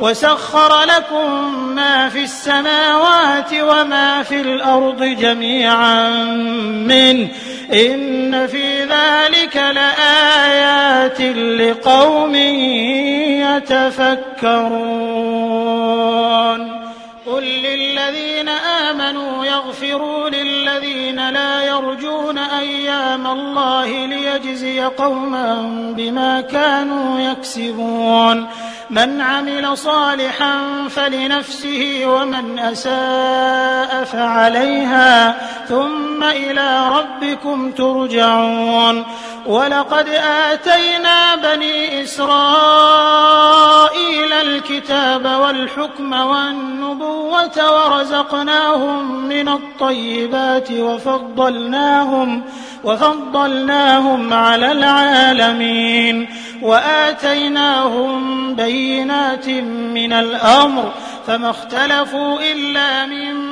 وسخر لكم ما في السماوات وما في الأرض جميعا منه إن في ذلك لآيات لقوم يتفكرون. قل للذين آمنوا يغفروا للذين لا أيام الله ليجزي قوما بما كانوا يكسبون. من عمل صالحا فلنفسه ومن أساء فعليها ثم إلى ربكم ترجعون. ولقد آتينا بني إسرائيل الكتاب والحكم والنبوة ورزقناهم من الطيبات وفضلناهم وفضلناهم على العالمين. وآتيناهم بينات من الأمر فما اختلفوا إلا من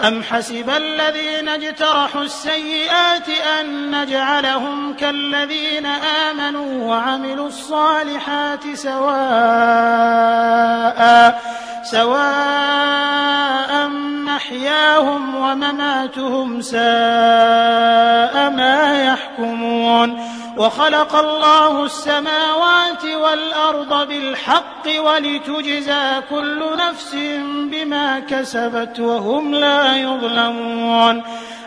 أم حسب الذين اجترحوا السيئات أن نجعلهم كالذين آمنوا وعملوا الصالحات سواء سواء محياهم ومماتهم ساء وخلق الله السماوات والأرض بالحق ولتجزى كل نفس بما كسبت وهم لا يظلمون.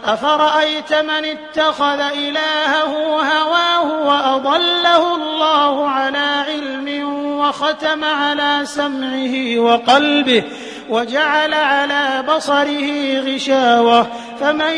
أفرأيت من اتخذ إلهه هواه وأضله الله على علم وختم على سمعه وقلبه وجعل على بصره غشاوة. فمن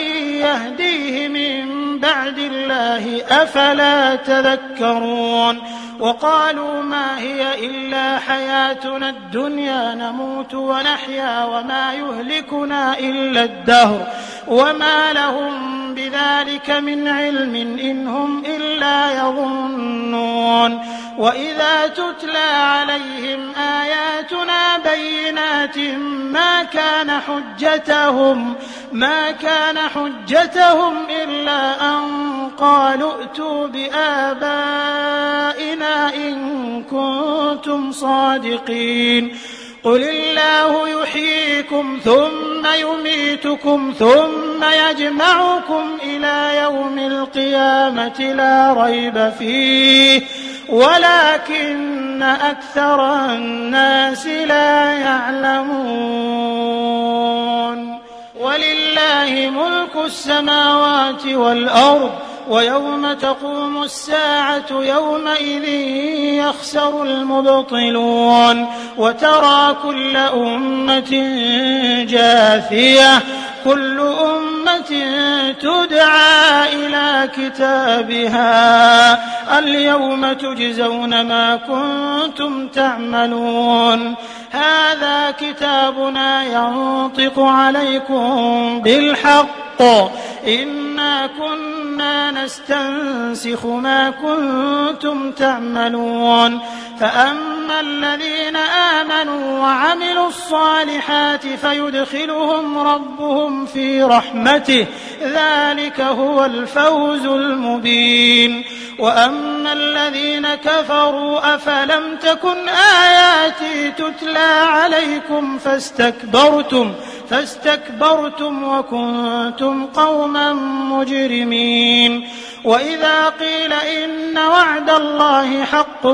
يهديه من بعد الله أفلا تذكرون وقالوا ما هي إلا حياتنا الدنيا نموت ونحيا وما يهلكنا إلا الدهر وما لهم بذلك من علم إن هم إلا يظنون وإذا تتلى عليهم آياتنا بينات ما كان حجتهم ما كان حجتهم إلا أن قالوا ائتوا بآبائنا إن كنتم صادقين. قل الله يحييكم ثم يميتكم ثم يجمعكم إلى يوم القيامة لا ريب فيه ولكن أكثر الناس لا يعلمون. ولله ملك السماوات والأرض ويوم تقوم الساعة يومئذ يخسر المبطلون. وترى كل أمة جاثية كل أمة تدعى إلى كتابها. اليوم تجزون ما كنتم تعملون. هذا كتابنا ينطق عليكم بالحق. إنا كنا نستنسخ ما كنتم تعملون. فأما الذين آمنوا وعملوا الصالحات فيدخلهم ربهم في رحمته ذلك هو الفوز المبين. وأما الذين كفروا أفلم تكن آياتي تتلى عليكم فاستكبرتم فاستكبرتم وكنتم قوما مجرمين. وإذا قيل إن وعد الله حق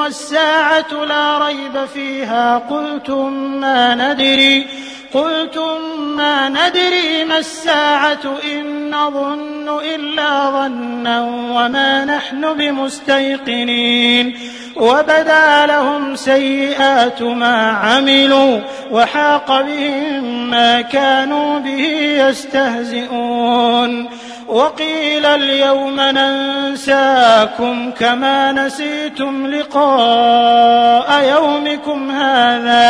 والساعة لا ريب فيها. قلتم ما ندري قلتم ما ندري ما الساعة إن نظن إلا ظنا وما نحن بمستيقنين. وبدا لهم سيئات ما عملوا وحاق بهم ما كانوا به يستهزئون. وقيل اليوم ننساكم كما نسيتم لقاء يومكم هذا.